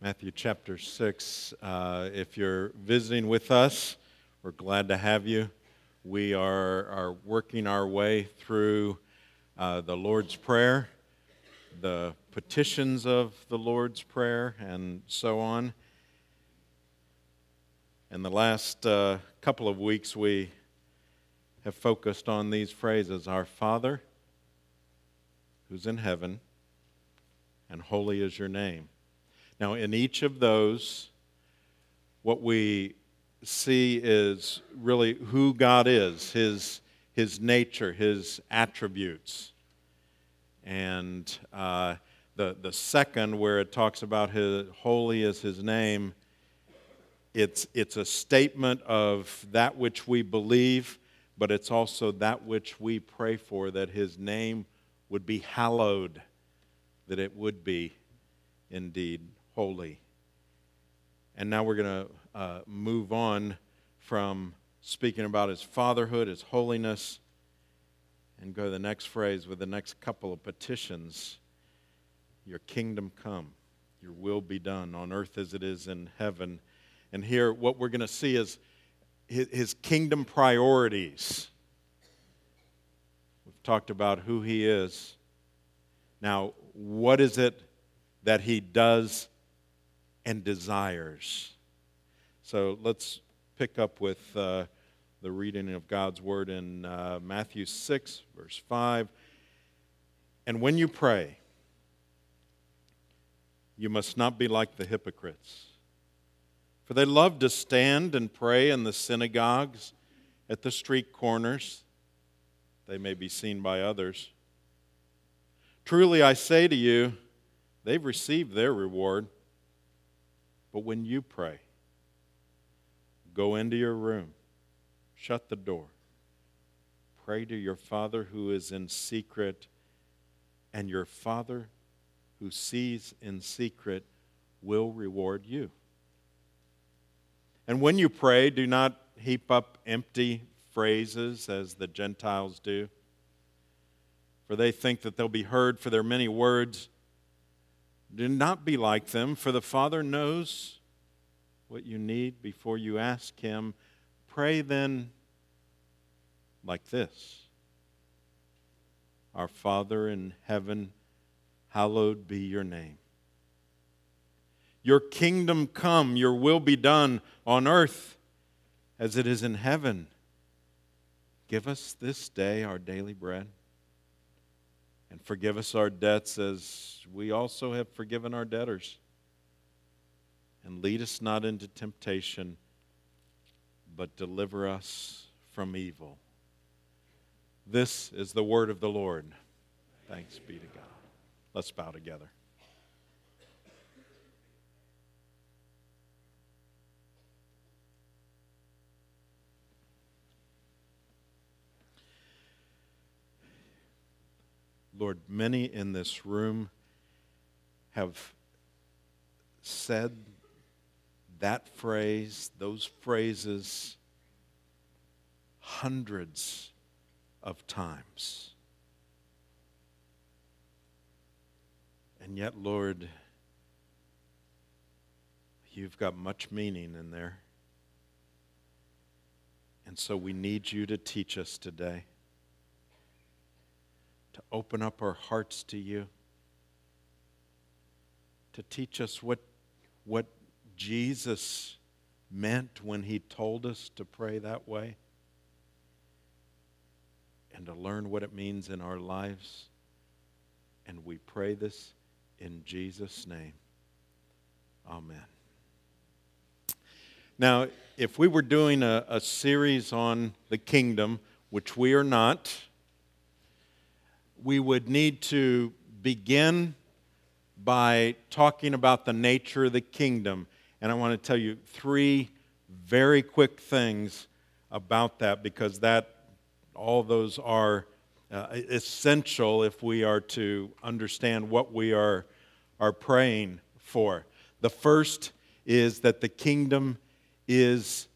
Matthew chapter 6. Uh, if you're visiting with us, we're glad to have you. We are, are working our way through uh, the Lord's Prayer, the petitions of the Lord's Prayer, and so on. In the last uh, couple of weeks, we have focused on these phrases Our Father, who's in heaven, and holy is your name. Now, in each of those, what we see is really who God is, his, his nature, his attributes. And uh, the, the second, where it talks about his holy is his name, it's, it's a statement of that which we believe, but it's also that which we pray for, that his name would be hallowed, that it would be indeed holy. And now we're going to uh, move on from speaking about his fatherhood, his holiness, and go to the next phrase with the next couple of petitions Your kingdom come, your will be done on earth as it is in heaven. And here, what we're going to see is his, his kingdom priorities. We've talked about who he is. Now, what is it that he does and desires. So let's pick up with uh, the reading of God's word in uh, Matthew 6, verse 5. And when you pray, you must not be like the hypocrites. For they love to stand and pray in the synagogues, at the street corners. They may be seen by others. Truly, I say to you, they've received their reward. But when you pray, go into your room, shut the door, pray to your Father who is in secret, and your Father who sees in secret will reward you. And when you pray, do not heap up empty phrases as the Gentiles do, for they think that they'll be heard for their many words. Do not be like them, for the Father knows what you need before you ask Him. Pray then like this Our Father in heaven, hallowed be your name. Your kingdom come, your will be done on earth as it is in heaven. Give us this day our daily bread and forgive us our debts as we also have forgiven our debtors. And lead us not into temptation, but deliver us from evil. This is the word of the Lord. Thanks be to God. Let's bow together. Lord, many in this room have said that phrase, those phrases, hundreds of times. And yet, Lord, you've got much meaning in there. And so we need you to teach us today to open up our hearts to you, to teach us what, what Jesus meant when he told us to pray that way, and to learn what it means in our lives. And we pray this in Jesus' name. Amen. Now, if we were doing a, a series on the kingdom, which we are not, we would need to begin by talking about the nature of the kingdom. And I want to tell you three very quick things about that because that all those are uh, essential if we are to understand what we are, are praying for. The first is that the kingdom is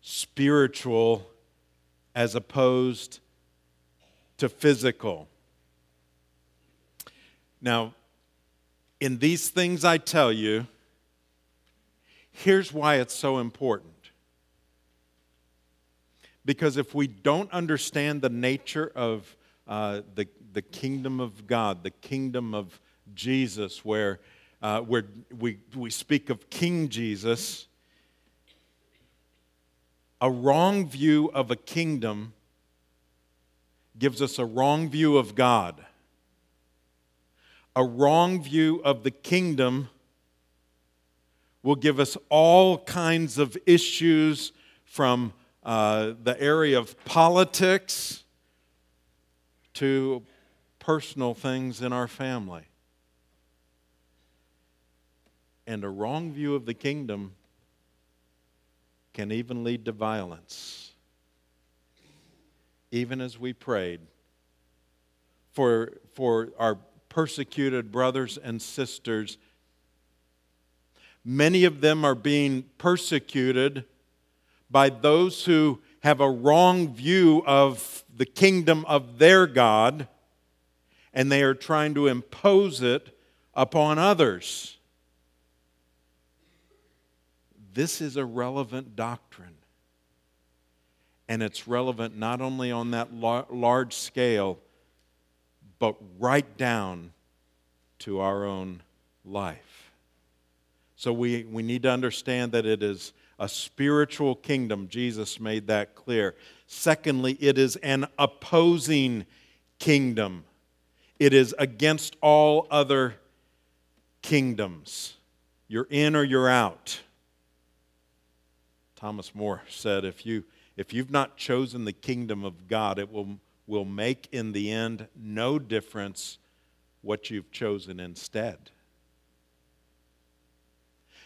spiritual as opposed to physical. Now, in these things I tell you, Here's why it's so important. Because if we don't understand the nature of uh, the, the kingdom of God, the kingdom of Jesus, where, uh, where we, we speak of King Jesus, a wrong view of a kingdom gives us a wrong view of God. A wrong view of the kingdom will give us all kinds of issues from uh, the area of politics to personal things in our family. And a wrong view of the kingdom can even lead to violence. Even as we prayed for, for our persecuted brothers and sisters, many of them are being persecuted by those who have a wrong view of the kingdom of their God and they are trying to impose it upon others. This is a relevant doctrine. And it's relevant not only on that large scale, but right down to our own life. So we, we need to understand that it is a spiritual kingdom. Jesus made that clear. Secondly, it is an opposing kingdom, it is against all other kingdoms. You're in or you're out. Thomas More said, if, you, if you've not chosen the kingdom of God, it will, will make in the end no difference what you've chosen instead.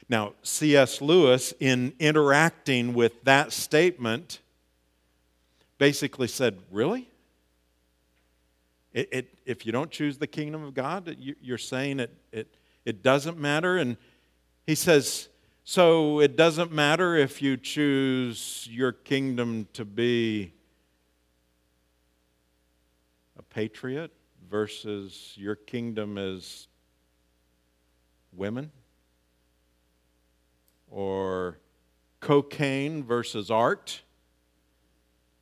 Now, C.S. Lewis, in interacting with that statement, basically said, Really? It, it, if you don't choose the kingdom of God, you, you're saying it, it, it doesn't matter? And he says, So it doesn't matter if you choose your kingdom to be a patriot versus your kingdom is women? or cocaine versus art?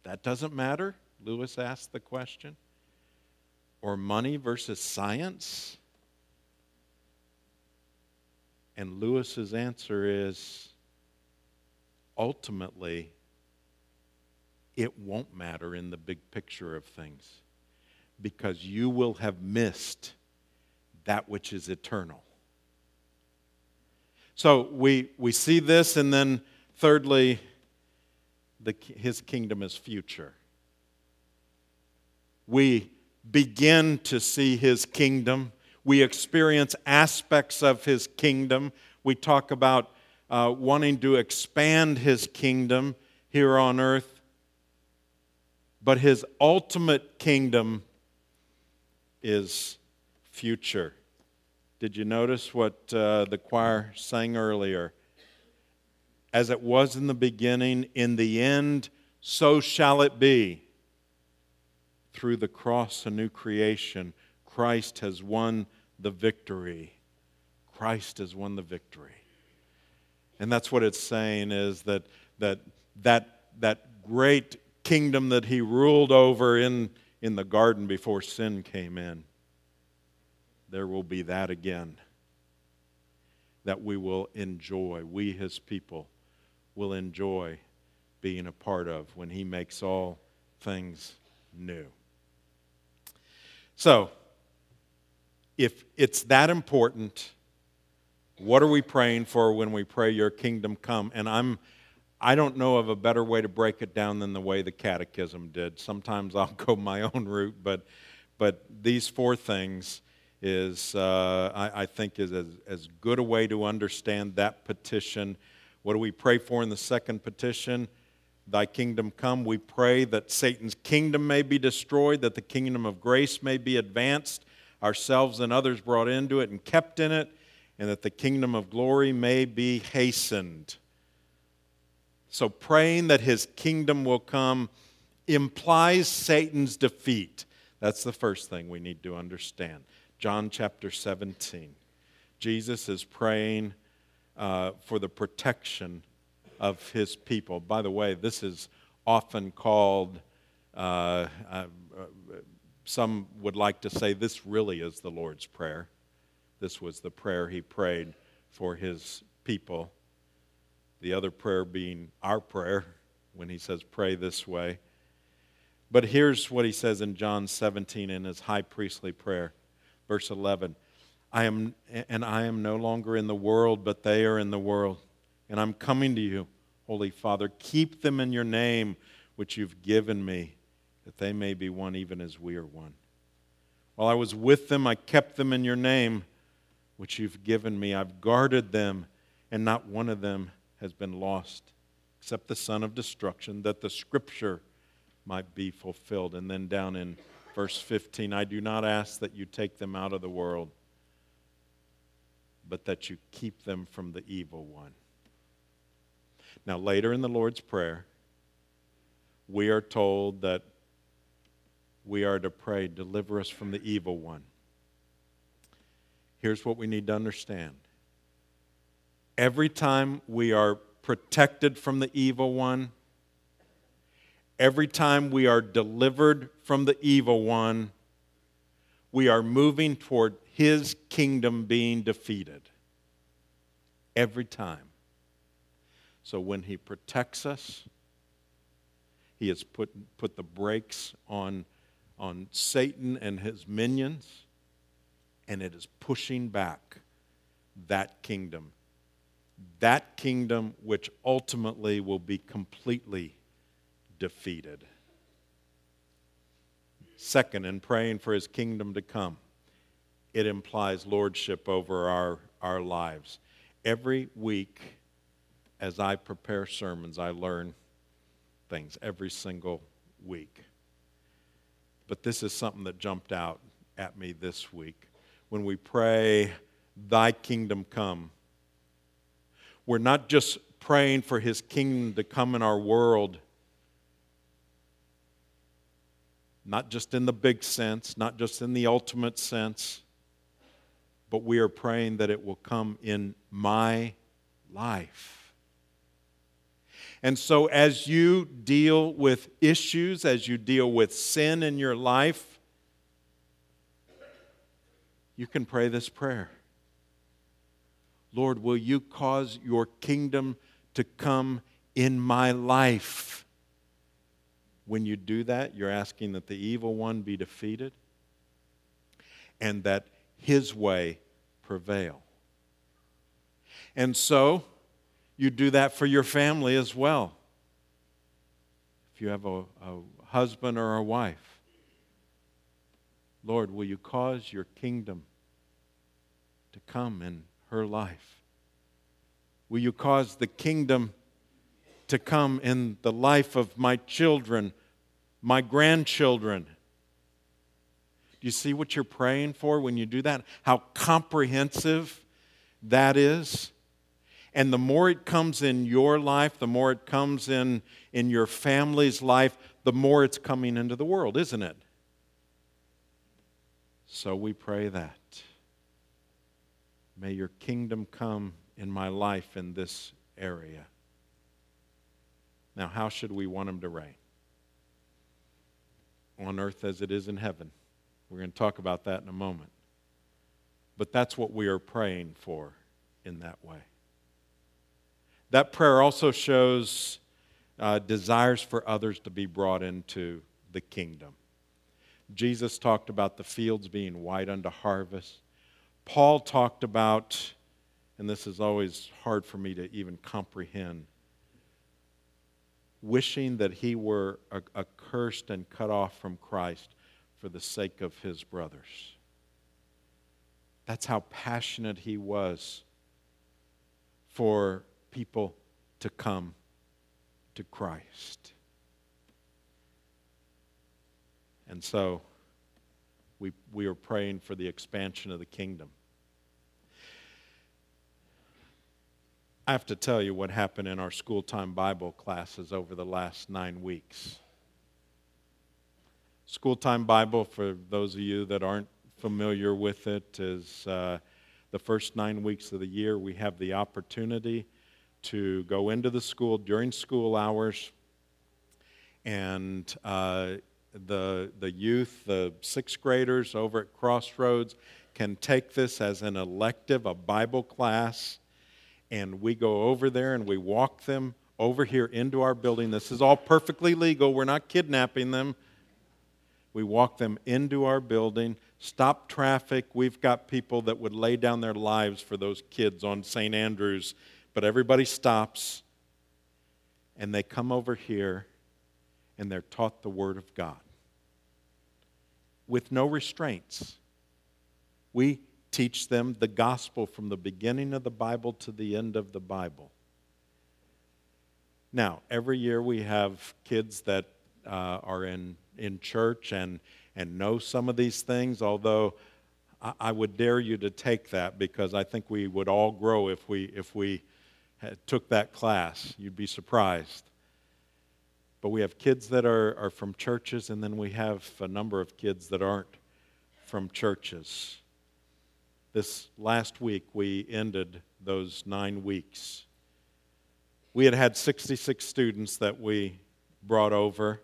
That doesn't matter? Lewis asked the question. Or money versus science? And Lewis's answer is ultimately, it won't matter in the big picture of things because you will have missed that which is eternal. So we, we see this, and then thirdly, the, his kingdom is future. We begin to see his kingdom. We experience aspects of his kingdom. We talk about uh, wanting to expand his kingdom here on earth. But his ultimate kingdom is future. Did you notice what uh, the choir sang earlier? As it was in the beginning, in the end, so shall it be. Through the cross, a new creation, Christ has won the victory. Christ has won the victory. And that's what it's saying is that that, that, that great kingdom that he ruled over in, in the garden before sin came in there will be that again that we will enjoy. We, his people, will enjoy being a part of when he makes all things new. So, if it's that important, what are we praying for when we pray your kingdom come? And I'm I don't know of a better way to break it down than the way the catechism did. Sometimes I'll go my own route, but but these four things is, uh, I, I, think, is as, as good a way to understand that petition. What do we pray for in the second petition? Thy kingdom come. We pray that Satan's kingdom may be destroyed, that the kingdom of grace may be advanced, ourselves and others brought into it and kept in it, and that the kingdom of glory may be hastened. So, praying that his kingdom will come implies Satan's defeat. That's the first thing we need to understand. John chapter 17. Jesus is praying uh, for the protection of his people. By the way, this is often called, uh, uh, some would like to say this really is the Lord's Prayer. This was the prayer he prayed for his people. The other prayer being our prayer when he says, pray this way. But here's what he says in John 17 in his high priestly prayer, verse 11 I am, and I am no longer in the world, but they are in the world. And I'm coming to you, Holy Father. Keep them in your name, which you've given me, that they may be one even as we are one. While I was with them, I kept them in your name, which you've given me. I've guarded them, and not one of them has been lost, except the son of destruction, that the scripture might be fulfilled. And then down in verse 15, I do not ask that you take them out of the world but that you keep them from the evil one. Now, later in the Lord's Prayer, we are told that we are to pray, Deliver us from the evil one. Here's what we need to understand every time we are protected from the evil one, every time we are delivered from the evil one, we are moving toward his kingdom being defeated. Every time. So when he protects us, he has put, put the brakes on, on Satan and his minions, and it is pushing back that kingdom. That kingdom which ultimately will be completely defeated. Second, in praying for his kingdom to come, it implies lordship over our, our lives. Every week, as I prepare sermons, I learn things every single week. But this is something that jumped out at me this week. When we pray, Thy kingdom come, we're not just praying for His kingdom to come in our world, not just in the big sense, not just in the ultimate sense, but we are praying that it will come in my life. And so, as you deal with issues, as you deal with sin in your life, you can pray this prayer Lord, will you cause your kingdom to come in my life? When you do that, you're asking that the evil one be defeated and that his way prevail. And so, you do that for your family as well. If you have a, a husband or a wife, Lord, will you cause your kingdom to come in her life? Will you cause the kingdom to come in the life of my children, my grandchildren, Do you see what you're praying for when you do that? How comprehensive that is? And the more it comes in your life, the more it comes in, in your family's life, the more it's coming into the world, isn't it? So we pray that. May your kingdom come in my life in this area. Now, how should we want him to reign? On earth as it is in heaven. We're going to talk about that in a moment. But that's what we are praying for in that way. That prayer also shows uh, desires for others to be brought into the kingdom. Jesus talked about the fields being white unto harvest. Paul talked about, and this is always hard for me to even comprehend, wishing that he were accursed and cut off from Christ for the sake of his brothers. That's how passionate he was for people to come to Christ. And so we, we are praying for the expansion of the kingdom. I have to tell you what happened in our school time Bible classes over the last nine weeks. School time Bible, for those of you that aren't familiar with it, is uh, the first nine weeks of the year, we have the opportunity to go into the school during school hours and uh, the, the youth, the sixth graders over at Crossroads, can take this as an elective, a Bible class, and we go over there and we walk them over here into our building. This is all perfectly legal. We're not kidnapping them. We walk them into our building, stop traffic. We've got people that would lay down their lives for those kids on St. Andrews, but everybody stops and they come over here and they're taught the Word of God with no restraints. We teach them the gospel from the beginning of the Bible to the end of the Bible. Now, every year we have kids that uh, are in, in church and, and know some of these things, although I, I would dare you to take that because I think we would all grow if we, if we took that class. You'd be surprised. But we have kids that are, are from churches, and then we have a number of kids that aren't from churches. This last week, we ended those nine weeks. We had had 66 students that we brought over,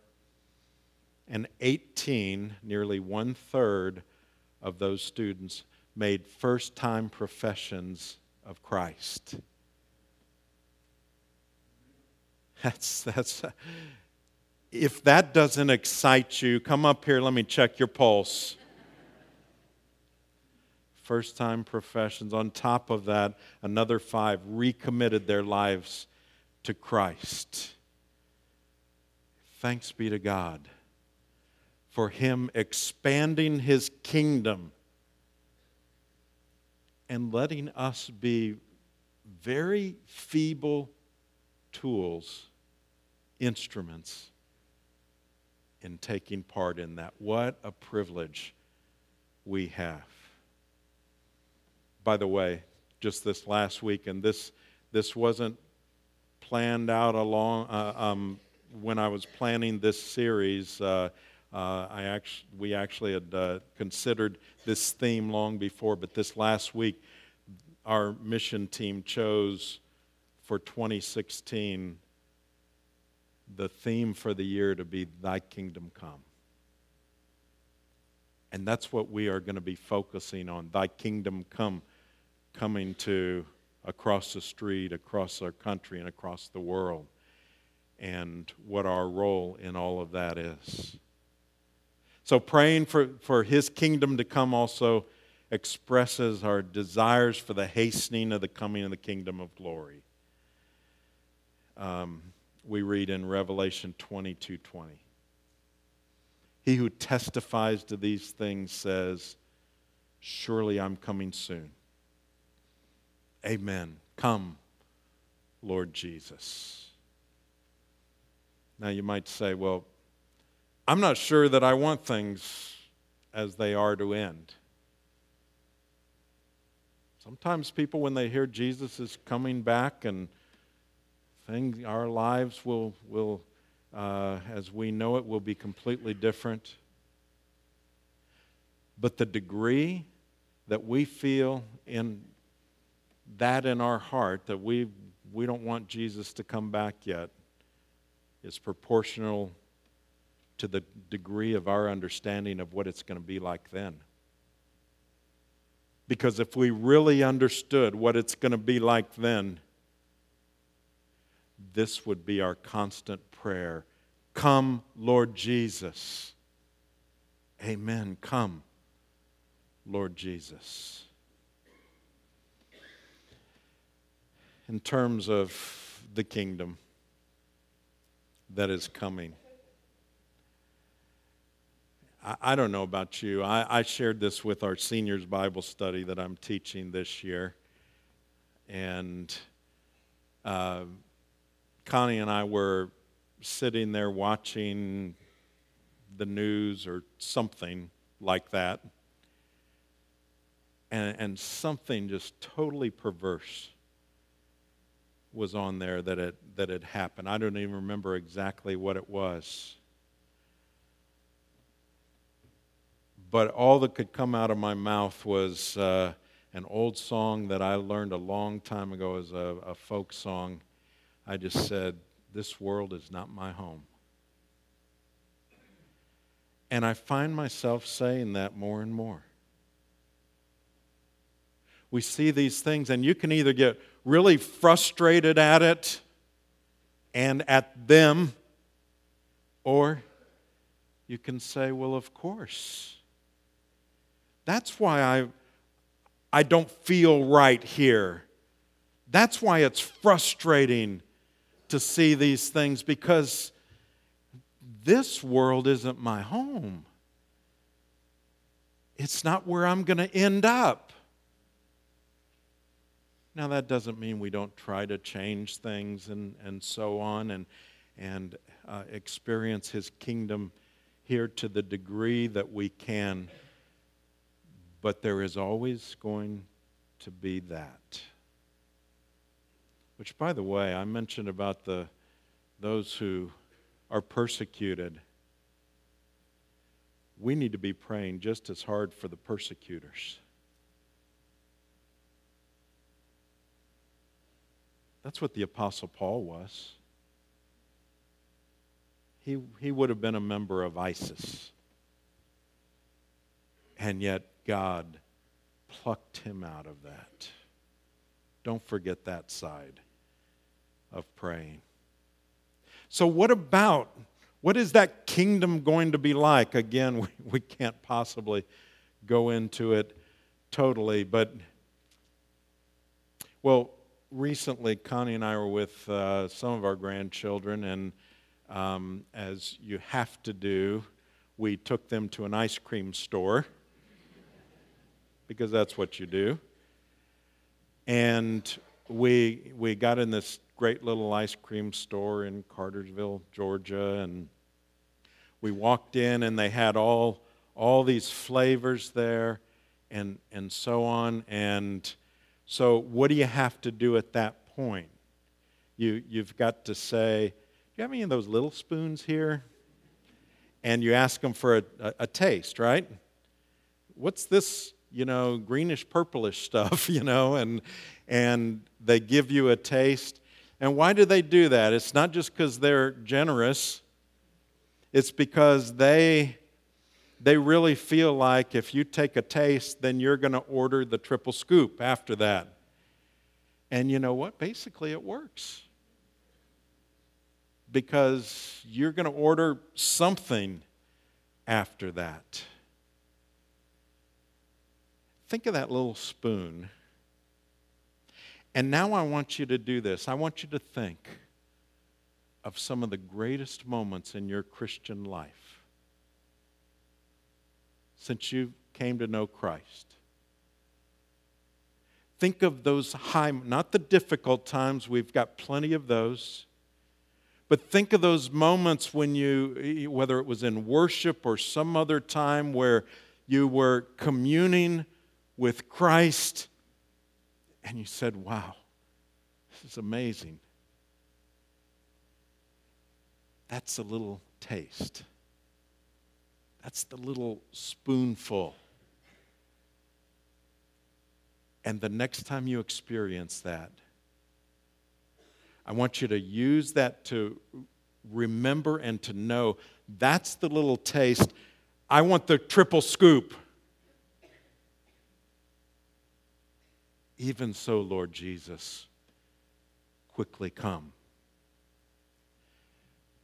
and 18, nearly one third of those students, made first time professions of Christ. That's, that's, if that doesn't excite you, come up here, let me check your pulse. First time professions. On top of that, another five recommitted their lives to Christ. Thanks be to God for Him expanding His kingdom and letting us be very feeble tools, instruments in taking part in that. What a privilege we have. By the way, just this last week, and this, this wasn't planned out along uh, um, when I was planning this series. Uh, uh, I actually, we actually had uh, considered this theme long before, but this last week, our mission team chose for 2016 the theme for the year to be Thy Kingdom Come. And that's what we are going to be focusing on Thy Kingdom Come, coming to across the street, across our country, and across the world, and what our role in all of that is. So, praying for, for His kingdom to come also expresses our desires for the hastening of the coming of the kingdom of glory. Um, we read in Revelation 22 20. He who testifies to these things says, Surely I'm coming soon. Amen. Come, Lord Jesus. Now you might say, Well, I'm not sure that I want things as they are to end. Sometimes people, when they hear Jesus is coming back and our lives will, will uh, as we know it, will be completely different. But the degree that we feel in that in our heart, that we, we don't want Jesus to come back yet, is proportional to the degree of our understanding of what it's going to be like then. Because if we really understood what it's going to be like then, this would be our constant prayer. Come, Lord Jesus. Amen. Come, Lord Jesus. In terms of the kingdom that is coming, I, don't know about you. I, I shared this with our seniors Bible study that I'm teaching this year. And uh, Connie and I were sitting there watching the news or something like that, and, and something just totally perverse was on there that it that had happened. I don't even remember exactly what it was. But all that could come out of my mouth was uh, an old song that I learned a long time ago as a, a folk song. I just said, This world is not my home. And I find myself saying that more and more. We see these things, and you can either get really frustrated at it and at them, or you can say, Well, of course. That's why I, I don't feel right here. That's why it's frustrating to see these things because this world isn't my home. It's not where I'm going to end up. Now, that doesn't mean we don't try to change things and, and so on and, and uh, experience His kingdom here to the degree that we can. But there is always going to be that. Which, by the way, I mentioned about the, those who are persecuted. We need to be praying just as hard for the persecutors. That's what the Apostle Paul was. He, he would have been a member of ISIS. And yet, God plucked him out of that. Don't forget that side of praying. So, what about, what is that kingdom going to be like? Again, we, we can't possibly go into it totally, but, well, recently, Connie and I were with uh, some of our grandchildren, and um, as you have to do, we took them to an ice cream store because that's what you do. And we, we got in this great little ice cream store in Cartersville, Georgia, and we walked in and they had all, all these flavors there and, and so on. And so, what do you have to do at that point? You, you've got to say, Do you have any of those little spoons here? And you ask them for a, a, a taste, right? What's this, you know, greenish purplish stuff, you know? And, and they give you a taste. And why do they do that? It's not just because they're generous, it's because they they really feel like if you take a taste, then you're going to order the triple scoop after that. And you know what? Basically, it works. Because you're going to order something after that. Think of that little spoon. And now I want you to do this. I want you to think of some of the greatest moments in your Christian life since you came to know Christ. Think of those high, not the difficult times, we've got plenty of those. But think of those moments when you, whether it was in worship or some other time where you were communing with Christ and you said, Wow, this is amazing. That's a little taste. That's the little spoonful. And the next time you experience that, I want you to use that to remember and to know that's the little taste. I want the triple scoop. Even so, Lord Jesus, quickly come.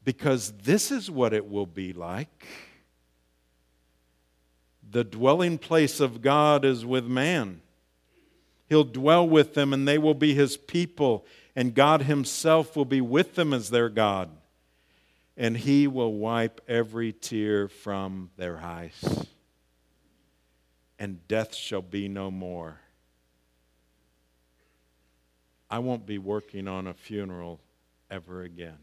Because this is what it will be like the dwelling place of God is with man. He'll dwell with them, and they will be his people, and God himself will be with them as their God. And he will wipe every tear from their eyes, and death shall be no more. I won't be working on a funeral ever again.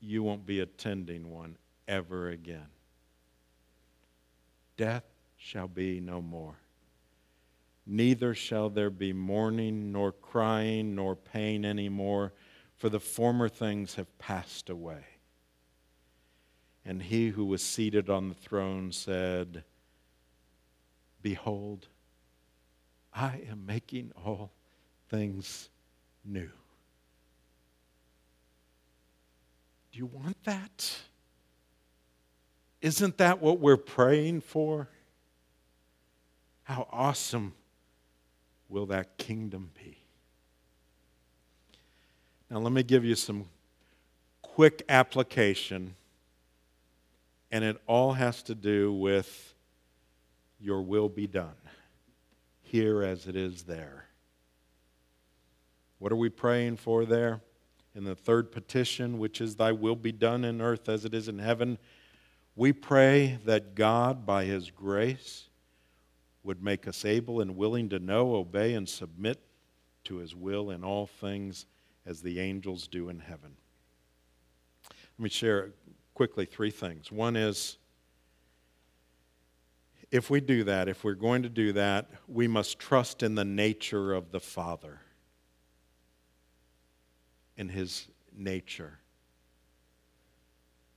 You won't be attending one ever again death shall be no more. Neither shall there be mourning, nor crying, nor pain any more, for the former things have passed away. And he who was seated on the throne said, Behold, I am making all things new. Do you want that? Isn't that what we're praying for? How awesome will that kingdom be? Now, let me give you some quick application, and it all has to do with your will be done, here as it is there. What are we praying for there? In the third petition, which is, Thy will be done in earth as it is in heaven, we pray that God, by His grace, would make us able and willing to know, obey, and submit to His will in all things as the angels do in heaven. Let me share quickly three things. One is if we do that, if we're going to do that, we must trust in the nature of the Father, in His nature.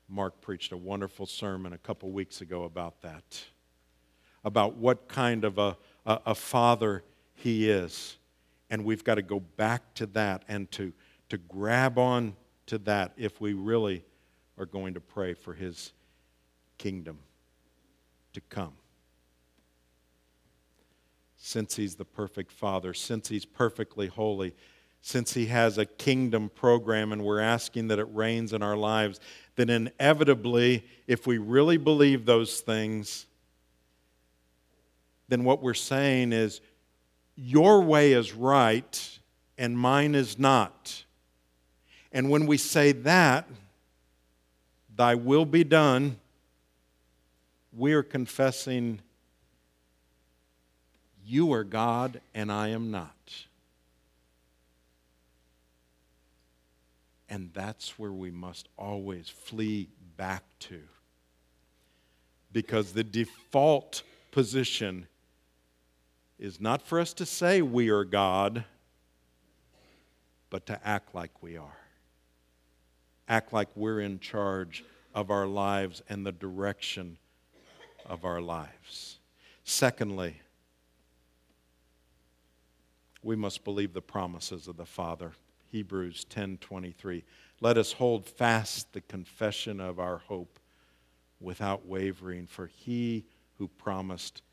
Mark preached a wonderful sermon a couple weeks ago about that, about what kind of a, a, a father he is. And we've got to go back to that and to, to grab on to that if we really are going to pray for his kingdom to come. Since he's the perfect father, since he's perfectly holy, since he has a kingdom program and we're asking that it reigns in our lives, then inevitably, if we really believe those things, then what we're saying is, your way is right and mine is not. And when we say that, thy will be done, we are confessing, you are God and I am not. And that's where we must always flee back to. Because the default position is not for us to say we are God, but to act like we are. Act like we're in charge of our lives and the direction of our lives. Secondly, we must believe the promises of the Father. Hebrews 10:23. Let us hold fast the confession of our hope without wavering, for he who promised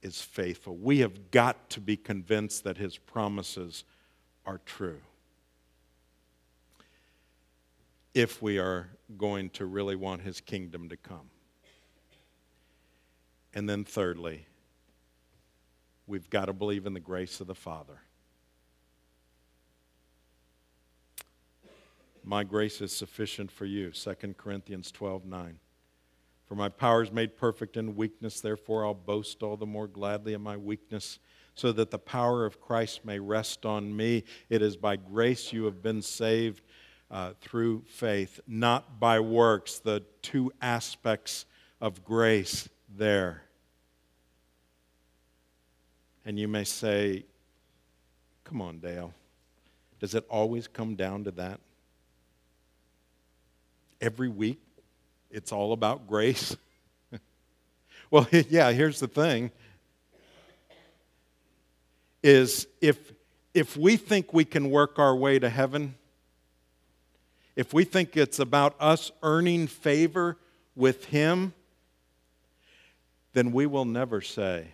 is faithful. We have got to be convinced that his promises are true. If we are going to really want his kingdom to come. And then, thirdly, we've got to believe in the grace of the Father. My grace is sufficient for you. 2 Corinthians 12 9. For my power is made perfect in weakness, therefore I'll boast all the more gladly in my weakness, so that the power of Christ may rest on me. It is by grace you have been saved uh, through faith, not by works. The two aspects of grace there. And you may say, Come on, Dale. Does it always come down to that? Every week it's all about grace? well, yeah, here's the thing is if if we think we can work our way to heaven, if we think it's about us earning favor with him, then we will never say,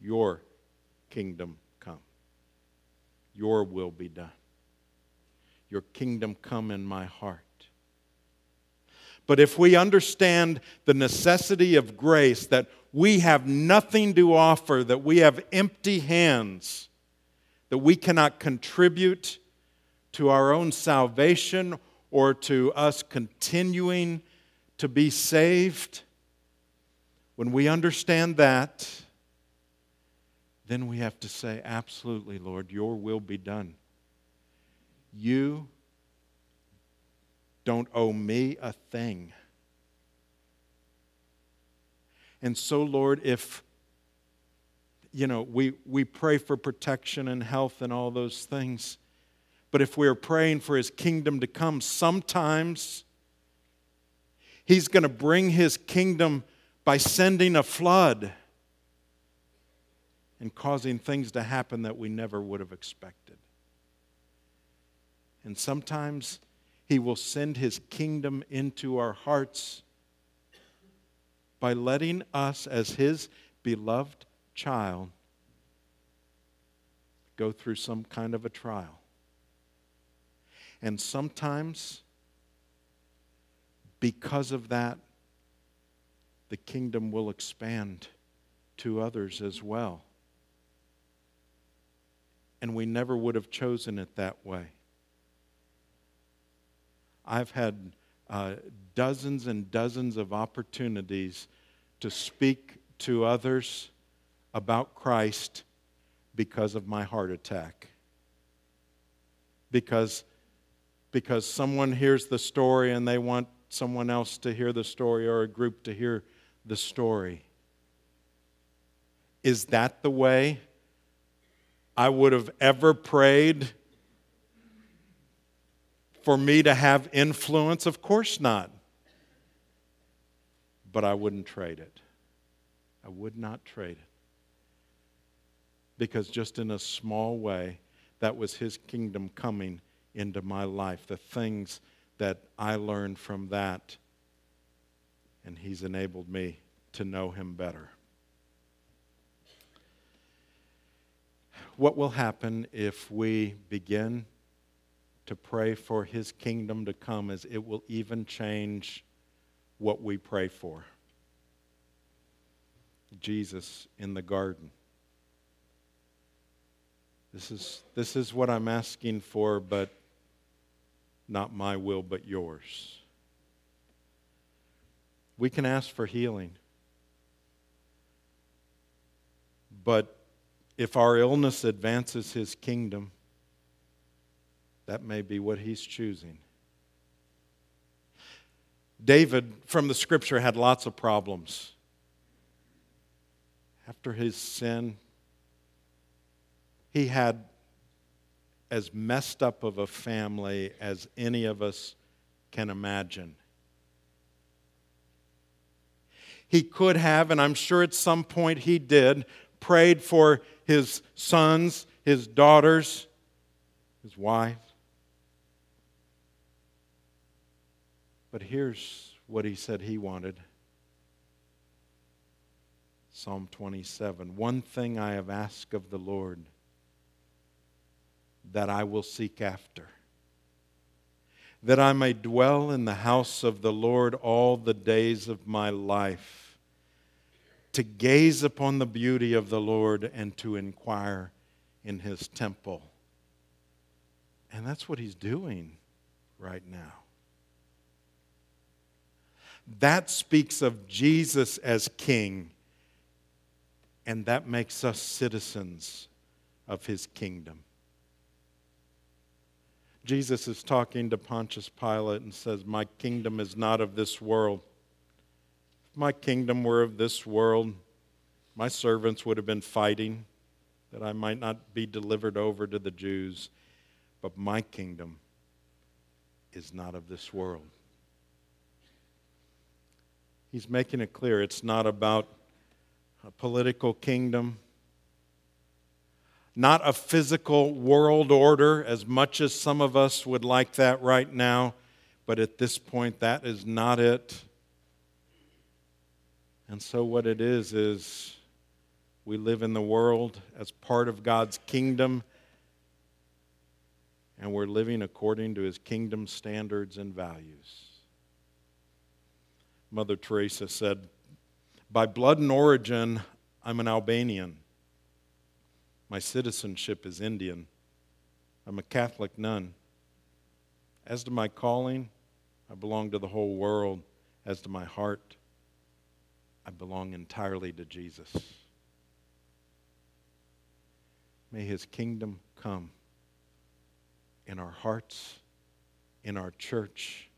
Your kingdom come, your will be done your kingdom come in my heart. But if we understand the necessity of grace, that we have nothing to offer, that we have empty hands, that we cannot contribute to our own salvation or to us continuing to be saved, when we understand that, then we have to say, Absolutely, Lord, your will be done. You don't owe me a thing. And so, Lord, if you know, we, we pray for protection and health and all those things. But if we're praying for his kingdom to come, sometimes he's going to bring his kingdom by sending a flood and causing things to happen that we never would have expected. And sometimes He will send His kingdom into our hearts by letting us, as His beloved child, go through some kind of a trial. And sometimes, because of that, the kingdom will expand to others as well. And we never would have chosen it that way. I've had uh, dozens and dozens of opportunities to speak to others about Christ because of my heart attack. Because, because someone hears the story and they want someone else to hear the story or a group to hear the story. Is that the way I would have ever prayed for me to have influence? Of course not. But I wouldn't trade it. I would not trade it because just in a small way, that was His kingdom coming into my life. The things that I learned from that, and He's enabled me to know Him better. What will happen if we begin to pray for His kingdom to come is it will even change what we pray for. Jesus in the garden. This is, this is what I'm asking for, but not my will, but yours. We can ask for healing. But if our illness advances his kingdom, that may be what he's choosing. David, from the scripture, had lots of problems. After his sin, he had as messed up of a family as any of us can imagine. He could have, and I'm sure at some point he did, prayed for his sons, his daughters, his wife. But here's what he said he wanted Psalm 27 One thing I have asked of the Lord that I will seek after. That I may dwell in the house of the Lord all the days of my life, to gaze upon the beauty of the Lord and to inquire in his temple. And that's what he's doing right now. That speaks of Jesus as king, and that makes us citizens of his kingdom. Jesus is talking to Pontius Pilate and says, My kingdom is not of this world. If my kingdom were of this world, my servants would have been fighting that I might not be delivered over to the Jews. But my kingdom is not of this world. He's making it clear it's not about a political kingdom not a physical world order, as much as some of us would like that right now, but at this point, that is not it. And so, what it is, is we live in the world as part of God's kingdom, and we're living according to his kingdom standards and values. Mother Teresa said, By blood and origin, I'm an Albanian. My citizenship is Indian. I'm a Catholic nun. As to my calling, I belong to the whole world. As to my heart, I belong entirely to Jesus. May his kingdom come in our hearts, in our church,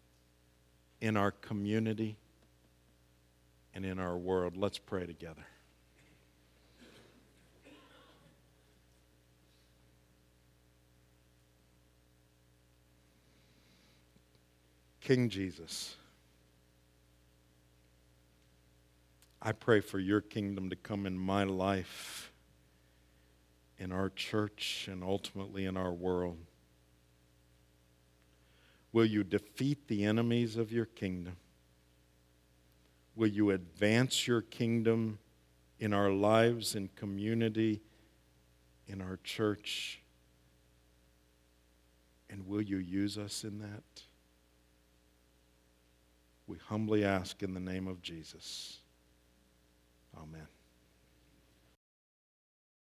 in our community, and in our world. Let's pray together. King Jesus, I pray for your kingdom to come in my life, in our church, and ultimately in our world. Will you defeat the enemies of your kingdom? Will you advance your kingdom in our lives, in community, in our church? And will you use us in that? We humbly ask in the name of Jesus. Amen.